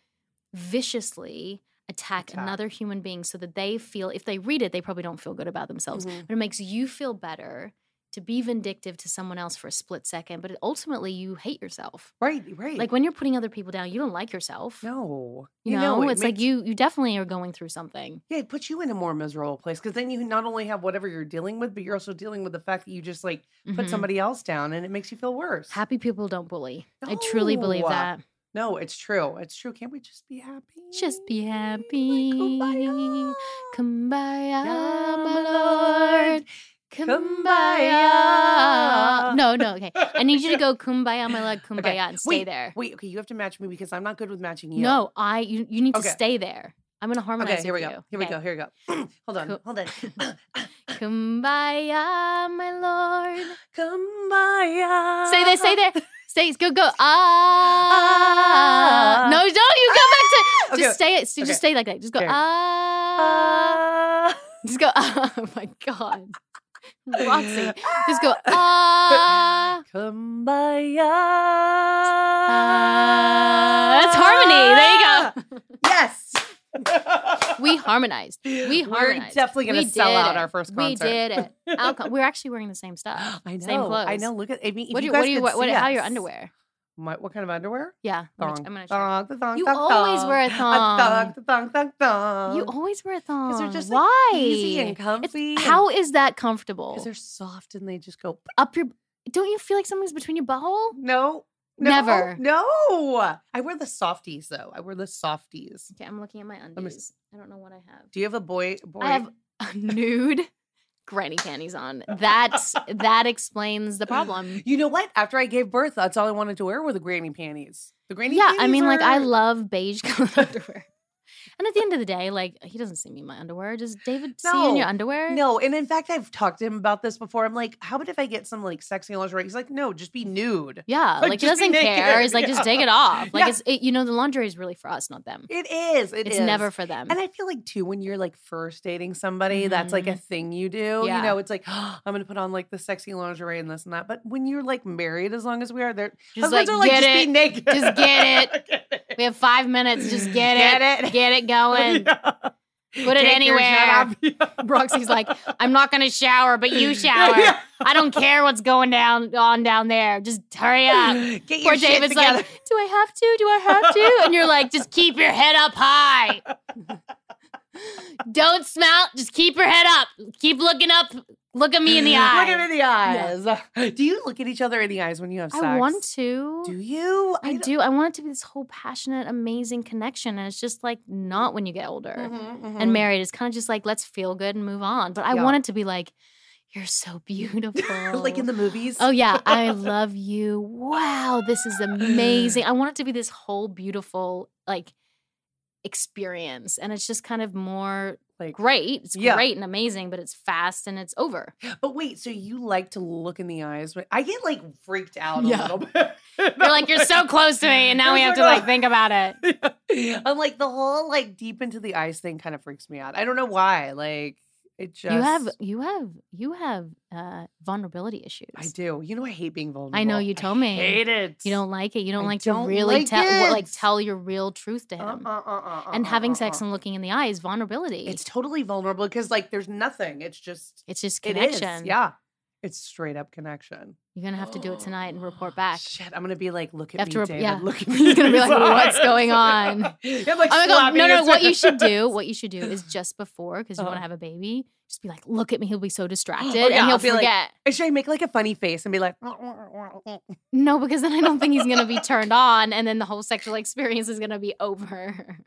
S2: viciously attack,
S3: Attack.
S2: another human being so that they feel, if they read it, they probably don't feel good about themselves.
S3: Mhm.
S2: But it makes you feel better to be vindictive to someone else for a split second. But ultimately, you hate yourself.
S3: Right, right.
S2: Like when you're putting other people down, you don't like yourself.
S3: no.
S2: You, know,
S3: it
S2: it's like you you definitely are going through something.
S3: Yeah, it puts you in a more miserable place because then you not only have whatever you're dealing with, but you're also dealing with the fact that you just like put
S2: Mhm.
S3: somebody else down and it makes you feel worse.
S2: Happy people don't bully. I truly believe that.
S3: No, it's true. It's true. Can't we just be happy?
S2: Just be happy.
S3: Like,
S2: happy.
S3: kumbaya.
S2: Kumbaya,
S3: Kumbaya.
S2: No, no, okay. I need you to go kumbaya, my lord, kumbaya,
S3: Okay,
S2: and stay
S3: wait,
S2: there.
S3: Wait, okay, you have to match me because I'm not good with matching you.
S2: No, I you, you need to stay there. I'm gonna harmonize
S3: Okay, here we go.
S2: you.
S3: Here we go. Here we go. hold on. Hold on.
S2: Kumbaya, my lord.
S3: Kumbaya.
S2: Stay there, stay there. Stay, go, go. Ah.
S3: Ah.
S2: No, don't you go back to.
S3: Okay,
S2: Just stay. Just
S3: okay.
S2: stay like that. Just go.
S3: Okay.
S2: Ah.
S3: Ah.
S2: Just go. Oh my god, Roxy. Just go. Ah.
S3: Kumbaya.
S2: Ah. That's harmony. There you go.
S3: Yes.
S2: We harmonized. We
S3: We're
S2: harmonized.
S3: definitely gonna sell out
S2: it.
S3: our first concert.
S2: We did it. Alco- we're actually wearing the same stuff.
S3: I know.
S2: Same clothes.
S3: I know. Look at. I mean, if
S2: What do
S3: you
S2: what do you what, what, how your underwear?
S3: My, what kind of underwear?
S2: Yeah, I'm gonna,
S3: Thong.
S2: I'm gonna show you.
S3: Thong, thong,
S2: You
S3: thong,
S2: always
S3: thong.
S2: wear a
S3: A
S2: thong.
S3: thong, thong, thong, thong.
S2: You always wear a thong.
S3: Because they're just like,
S2: Why?
S3: easy and
S2: It's-
S3: comfy.
S2: how is that comfortable?
S3: Because they're soft and they just go.
S2: Up your. Don't you feel like something's between your butthole?
S3: No. No,
S2: Never.
S3: No. I wear the softies though. I wear the softies.
S2: Okay, I'm looking at my
S3: me
S2: undies. I don't know what I have.
S3: Do you have a boy? boy?
S2: I have a nude granny panties on. That's that explains the problem.
S3: You know what? After I gave birth, that's all I wanted to wear were the granny panties. The granny
S2: yeah. I mean, like I love beige colored underwear. And at the end of the day, like he doesn't see me in my underwear. Does David see you in your underwear?
S3: No, and in fact, I've talked to him about this before. I'm like, how about if I get some like sexy lingerie? He's like, no, just be nude.
S2: Yeah,
S3: Like,
S2: like, he doesn't care. He's like, just take it off. Like
S3: Yeah.
S2: it's it, you know, the lingerie is really for us, not them.
S3: It is. It
S2: it's
S3: is.
S2: never for them.
S3: And I feel like too, when you're like first dating somebody, that's like a mm-hmm. thing you do.
S2: Yeah.
S3: You know, it's like I'm gonna put on like the sexy lingerie and this and that. But when you're like married, as long as we are, there,
S2: Just
S3: husbands
S2: like,
S3: are like,
S2: get
S3: just
S2: it.
S3: be naked,
S2: Just Get
S3: it.
S2: we have five minutes. Just get,
S3: Get
S2: it.
S3: it.
S2: Get it going.
S3: Yeah.
S2: Put it
S3: Take
S2: anywhere.
S3: Yeah.
S2: Roxy's like, I'm not gonna shower, but you shower.
S3: Yeah.
S2: I don't care what's going down on down there. Just hurry up.
S3: Get your
S2: Poor
S3: shit
S2: David's
S3: together.
S2: like, Do I have to? Do I have to? And you're like, just keep your head up high. Don't smell. Just keep your head up. Keep looking up Look at me in the eye.
S3: Look at me in the eyes. Do you look at each other in the eyes when you have sex?
S2: I want to.
S3: Do you?
S2: I
S3: don't-
S2: do. I want it to be this whole passionate, amazing connection. And it's just like not when you get older
S3: Mhm, mhm.
S2: and married. It's kind of just like, let's feel good and move on. But I
S3: Yeah.
S2: want it to be like, you're so beautiful.
S3: like in the movies.
S2: Oh yeah, I love you. Wow, this is amazing. I want it to be this whole beautiful like experience and it's just kind of more
S3: like
S2: great. It's
S3: Yeah.
S2: great and amazing, but it's fast and it's over.
S3: But wait, so you like to look in the eyes? when- I get like freaked out
S2: Yeah.
S3: a little bit.
S2: You're like you're so close to me and now we
S3: oh
S2: have
S3: so
S2: to like think about it.
S3: I'm like the whole like deep into the eyes thing kind of freaks me out. I don't know why. Like it just
S2: You have you have you have uh vulnerability issues.
S3: I do. You know I hate being vulnerable.
S2: I know you told me.
S3: Hate it.
S2: You don't like it. You don't
S3: I
S2: like
S3: don't
S2: to really
S3: like
S2: tell what, like tell your real truth to him.
S3: uh, uh,
S2: and having sex and looking in the eye is vulnerability.
S3: It's totally vulnerable because like there's nothing. It's just
S2: it's just
S3: it is.
S2: connection.
S3: Yeah. It's straight up connection.
S2: You're gonna have to do it tonight and report back.
S3: Shit, I'm gonna be like, look at me,
S2: rep-
S3: David.
S2: yeah.
S3: Look at me.
S2: He's gonna be like, "What's going on?
S3: I'm like,
S2: Oh my god! No, no. What you should do, what you should do, is just before, because you want
S3: Uh-huh.
S2: to have a baby, just be like, "Look at me." He'll be so distracted,
S3: yeah,
S2: and he'll
S3: be like- Should I make like a funny face and be like,
S2: no, because then I don't think he's gonna be turned on, and then the whole sexual experience is gonna be over.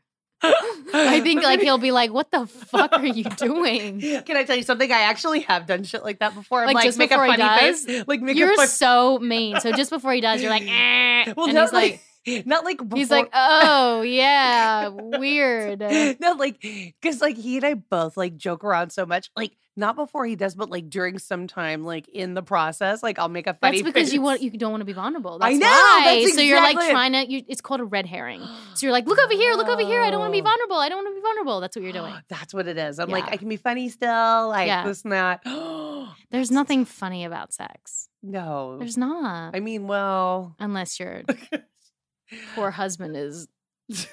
S2: I think like he'll be like, "What the fuck are you doing?"
S3: Can I tell you something? I actually have done shit like that before. I'm
S2: Like,
S3: like,
S2: just
S3: make a
S2: before he
S3: funny
S2: does?
S3: face, like make
S2: You're
S3: a
S2: so mean. So just before he does, you're like, eh,
S3: well,
S2: and he's like,
S3: not like before.
S2: he's like, "Oh yeah, weird."
S3: no, like, because like he and I both like joke around so much. Like, not before he does, but like during some time, like in the process, like I'll make a funny.
S2: That's because you want you don't want to be vulnerable.
S3: I
S2: That's
S3: know,
S2: Why.
S3: that's
S2: so you're like trying to. You, it's called a red herring. So you're like, look over here, look over here. I don't want to be
S3: Oh.
S2: vulnerable. I don't want to be vulnerable. That's what you're doing.
S3: That's what it is. I'm like, I can be funny still, like
S2: Yeah.
S3: this and that.
S2: There's nothing funny about sex.
S3: no,
S2: There's not,
S3: I mean, well,
S2: unless your poor husband is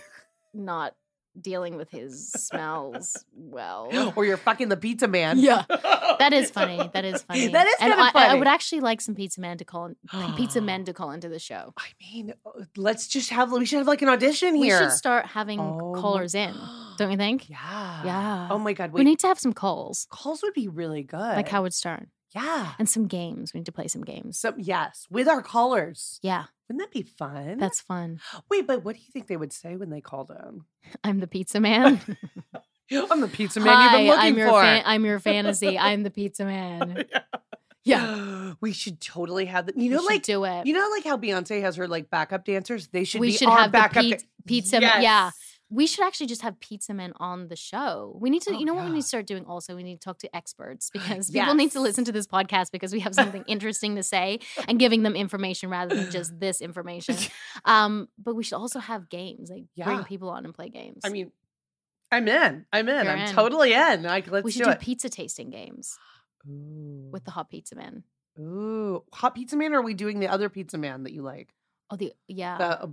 S2: not dealing with his smells well.
S3: or you're fucking the pizza man.
S2: Yeah. That is funny. That is funny.
S3: That is
S2: and
S3: kind of
S2: I,
S3: funny.
S2: I would actually like some pizza man to call, pizza men to call into the show.
S3: I mean, uh, let's just have. We should have like an audition here.
S2: We should start having
S3: Oh
S2: callers in, don't you think?
S3: Yeah.
S2: Yeah.
S3: Oh my god.
S2: We need to have some calls,
S3: calls would be really good.
S2: like Howard Stern,
S3: Yeah.
S2: and some games. We need to play some games.
S3: Some yes, with our callers.
S2: Yeah,
S3: Wouldn't that be fun?
S2: that's fun.
S3: wait, but what do you think they would say when they called in?
S2: I'm the pizza man.
S3: I'm the pizza man
S2: Hi,
S3: you've been looking
S2: I'm your
S3: for.
S2: fan- I'm your fantasy. I'm the pizza man. Yeah,
S3: we should totally have the. You know, like
S2: do it.
S3: you know, like how Beyonce has her like backup dancers. They should
S2: we
S3: be
S2: should
S3: our
S2: have the
S3: backup da-
S2: pizza. man. Yeah,
S3: Yes.
S2: We should actually just have pizza men on the show. We need to.
S3: Oh,
S2: you know what we need to start doing? Also, we need to talk to experts because people need to listen to this podcast because we have something interesting to say and giving them information rather than just this information. Um, but we should also have games, like bring people on and play games.
S3: I mean, I'm in. I'm in.
S2: You're
S3: I'm
S2: in.
S3: totally in. Like, let's
S2: we should
S3: do
S2: do, pizza tasting games
S3: Ooh.
S2: with the hot pizza man.
S3: Ooh, hot pizza man. Or are we doing the other pizza man that you like?
S2: Oh, the yeah,
S3: The, uh,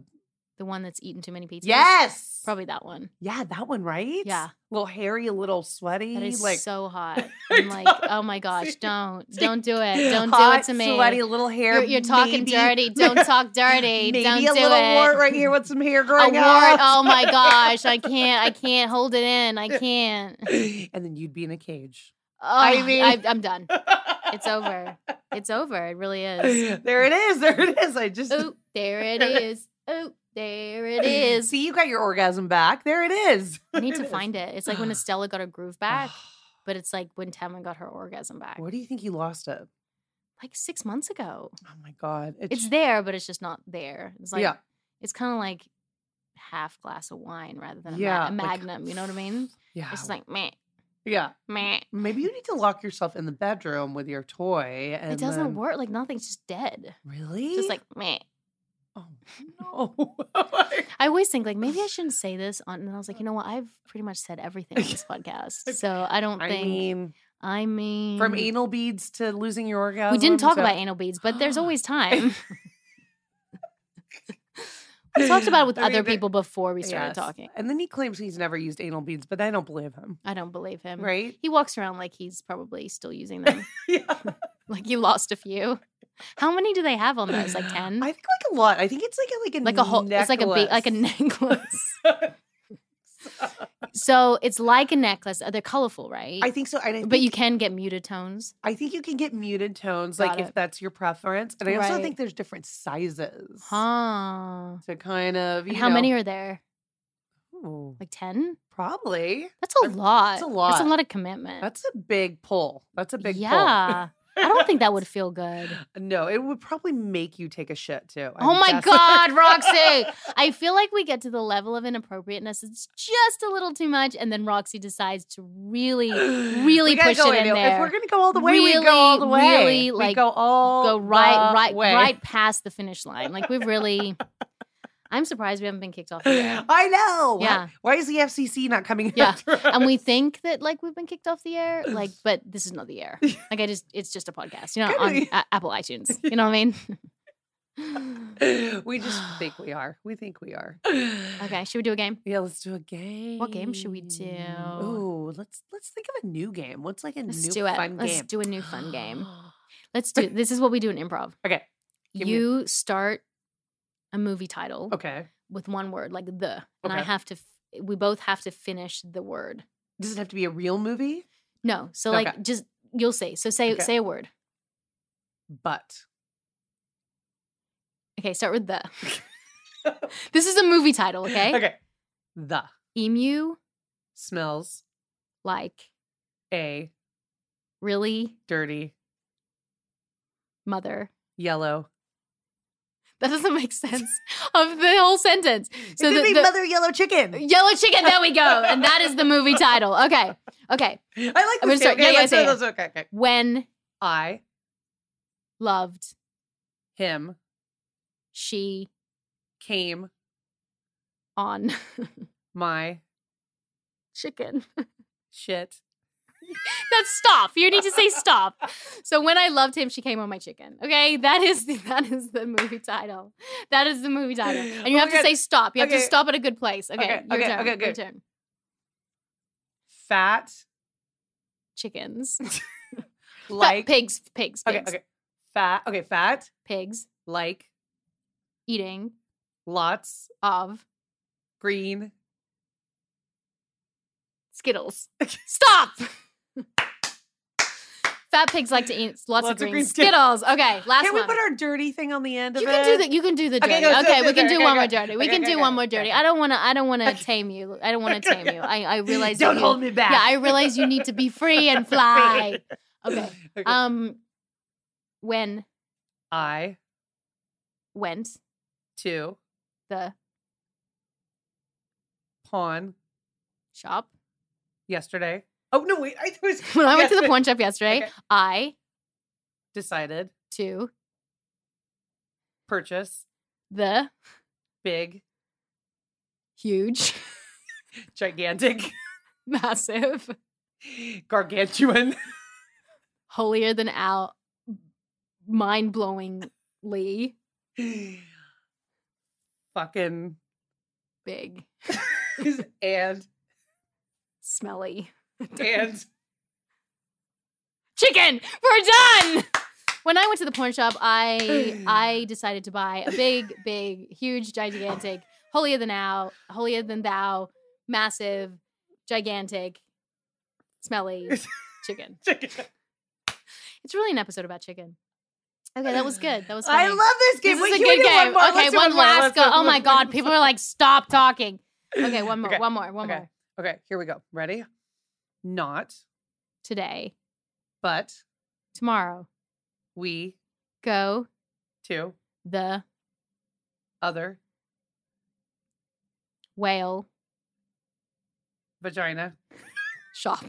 S2: the one that's eaten too many pizzas.
S3: yes,
S2: probably that one.
S3: Yeah, that one, right?
S2: Yeah.
S3: a little hairy, a little sweaty.
S2: That is
S3: like
S2: so hot. I'm like, oh my gosh, don't, don't do it, don't
S3: Hot,
S2: do it to me.
S3: Sweaty, a little hair.
S2: You're, you're talking
S3: maybe-
S2: dirty. Don't talk dirty.
S3: Maybe
S2: don't
S3: a
S2: do
S3: little
S2: it.
S3: wart right here with some hair growing
S2: A
S3: growing
S2: wart.
S3: out.
S2: Oh my gosh, I can't. I can't hold it in. I can't.
S3: and then you'd be in a cage.
S2: Oh,
S3: I mean-
S2: I, I'm done. It's over. It's over. It really is.
S3: there it is. There it is. I just
S2: Oh, there it is. Oh, there it is.
S3: See, you got your orgasm back. There it is.
S2: I need to find it. It's like when Estella got her groove back, but it's like when Tamara got her orgasm back.
S3: Where do you think you lost it?
S2: Like six months ago.
S3: Oh my god,
S2: It's there, but it's just not there. It's like
S3: yeah,
S2: it's kind of like half glass of wine rather than a, ma-
S3: Yeah,
S2: a
S3: like-
S2: magnum. you know what I mean?
S3: yeah,
S2: It's like meh,
S3: yeah.
S2: meh.
S3: Maybe you need to lock yourself in the bedroom with your toy. And
S2: it doesn't
S3: then-
S2: work. Like nothing's just dead.
S3: Really?
S2: Just like meh.
S3: Oh no.
S2: Oh, I always think like maybe I shouldn't say this on. And I was like, you know what? I've pretty much said everything on this podcast, so I don't
S3: I
S2: think.
S3: mean,
S2: I mean,
S3: from anal beads to losing your orgasm.
S2: we didn't talk
S3: to-
S2: about anal beads, but there's always time. we talked about it with
S3: I mean,
S2: other people before we started
S3: Yes.
S2: talking.
S3: And then he claims he's never used anal beads, but I don't believe him.
S2: I don't believe him.
S3: Right?
S2: He walks around like he's probably still using them.
S3: Yeah.
S2: like he lost a few. How many do they have on those? Like ten?
S3: I think like a lot. I think it's like a like a
S2: like a whole. It's like a ba- like a
S3: necklace.
S2: necklace. So it's like a necklace. They're colorful, right?
S3: I think so. I
S2: but
S3: think-
S2: you can get muted tones.
S3: I think you can get muted tones,
S2: Got
S3: like if that's your preference. And I also think there's different sizes
S2: Huh.
S3: to kind of.
S2: How many are there?
S3: Ooh,
S2: Like 10?
S3: probably.
S2: That's a lot.
S3: that's a lot.
S2: That's a
S3: lot.
S2: lot of commitment.
S3: That's a big pull. That's a big
S2: yeah. I don't think that would feel good.
S3: No, it would probably make you take a shit too.
S2: Oh
S3: I'm
S2: my
S3: guessing.
S2: God, Roxy. I feel like we get to the level of inappropriateness. It's just a little too much. And then Roxy decides to really, really push it in
S3: If
S2: there.
S3: we're gonna go all the way, we go all the way.
S2: really,
S3: we
S2: like,
S3: go all
S2: go right,
S3: the
S2: right,
S3: way.
S2: right past the finish line. Like we've really. I'm surprised we haven't been kicked off the air.
S3: I know. Why-
S2: Yeah.
S3: Why, is the FCC not coming?
S2: Yeah. And we think that like we've been kicked off the air, like, but this is not the air. Like I just, it's just a podcast, you know, on A- Apple iTunes. You know what I mean?
S3: we just think we are. We think we are.
S2: Okay, should we do a game?
S3: Yeah, let's do a game.
S2: What game should we do?
S3: Ooh, let's let's think of a new game. What's like a
S2: Let's
S3: new
S2: do it.
S3: fun
S2: Let's
S3: game?
S2: do a new fun game. Let's do. This is what we do in improv.
S3: okay. Give me
S2: You start a movie title
S3: Okay.
S2: with one word, like the, and I have to. f- We both have to finish the word.
S3: Does it have to be a real movie?
S2: No, so
S3: Okay.
S2: like just you'll say. So say
S3: Okay.
S2: say a word.
S3: But.
S2: Okay, start with the. this is a movie title. Okay.
S3: Okay. The
S2: Emu
S3: smells
S2: like
S3: a
S2: really
S3: dirty
S2: mother.
S3: yellow.
S2: That doesn't make sense of the whole sentence. So
S3: it could
S2: the,
S3: be
S2: the-
S3: mother yellow chicken.
S2: Yellow chicken. There we go. And that is the movie title. Okay. Okay.
S3: I like
S2: I'm gonna start- yeah,
S3: Okay,
S2: yeah,
S3: do
S2: it.
S3: this. Okay, okay.
S2: When
S3: I
S2: loved
S3: him
S2: she
S3: came
S2: on
S3: my
S2: chicken.
S3: shit.
S2: That's stop. You need to say stop. So when I loved him, she came on my chicken. Okay, that is the, that is the movie title. That is the movie title, and you
S3: Oh
S2: have to
S3: God.
S2: say stop. You have to stop at a good place. Okay,
S3: Okay,
S2: your
S3: okay,
S2: turn.
S3: okay,
S2: Your
S3: good.
S2: turn.
S3: Fat
S2: Chickens.
S3: like
S2: pigs. Pigs. Pigs.
S3: Okay, okay. Fat. Okay, fat
S2: Pigs
S3: like
S2: eating
S3: lots
S2: of
S3: green.
S2: Skittles. Stop. Fat pigs like to eat lots, of green, Skittles. Okay, last one.
S3: Can we put our dirty thing on the end of
S2: you
S3: it?
S2: can do that. You can do the
S3: Okay,
S2: dirty. Okay,
S3: do
S2: we can
S3: do Okay,
S2: one more
S3: okay.
S2: dirty. We
S3: Okay,
S2: can
S3: okay,
S2: do
S3: okay,
S2: one more dirty. I don't want to. I don't want to tame you. I don't want to tame you. I, I realize.
S3: Don't
S2: you-
S3: hold me back.
S2: Yeah, I realize you need to be free and fly. Okay.
S3: Okay.
S2: Um, when
S3: I
S2: went
S3: to
S2: the
S3: pawn
S2: shop.
S3: yesterday. Oh no, wait! I was
S2: When I went to the pawn shop yesterday,
S3: Okay.
S2: I
S3: Decided
S2: to
S3: purchase
S2: the
S3: big,
S2: huge,
S3: gigantic,
S2: massive,
S3: gargantuan,
S2: holier than out, mind blowingly
S3: fucking
S2: big,
S3: and
S2: smelly
S3: and
S2: chicken. We're done. When I went to the porn shop, I I decided to buy a big, big, huge, gigantic, holier than thou, holier than thou, massive, gigantic, smelly chicken.
S3: chicken.
S2: It's really an episode about chicken. Okay, that was good. That was
S3: I love this game.
S2: This
S3: Wait,
S2: is a good game.
S3: One?
S2: Okay, one
S3: one more.
S2: last go. Oh my god, people are like, stop talking. Okay, one more,
S3: Okay,
S2: one more, one
S3: okay.
S2: more.
S3: Okay, here we go. Ready? Not,
S2: Today,
S3: but
S2: tomorrow,
S3: we
S2: go
S3: to
S2: the
S3: other
S2: whale
S3: vagina.
S2: shop.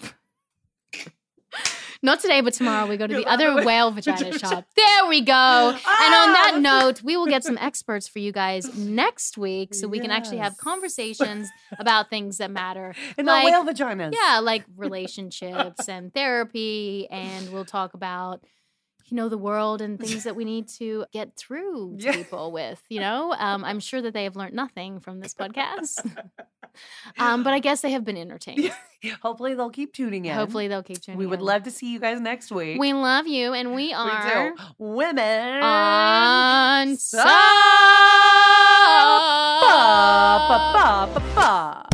S2: Not today, but tomorrow we go to the
S3: the
S2: other whale vagina shop. There we go. And on that
S3: Ah!
S2: note, we will get some experts for you guys next week so we can actually have conversations about things that matter.
S3: And
S2: Like-
S3: whale vaginas.
S2: Yeah, like relationships and therapy. And we'll talk about, you know, the world and things that we need to get through to
S3: Yeah.
S2: people with, you know? Um, I'm sure that they have learned nothing from this podcast. um, but I guess they have been entertained.
S3: Hopefully they'll keep tuning in.
S2: Hopefully they'll keep tuning in.
S3: we would love to see you guys next week.
S2: We love you, and we
S3: We
S2: are
S3: do. women
S2: on
S3: ba,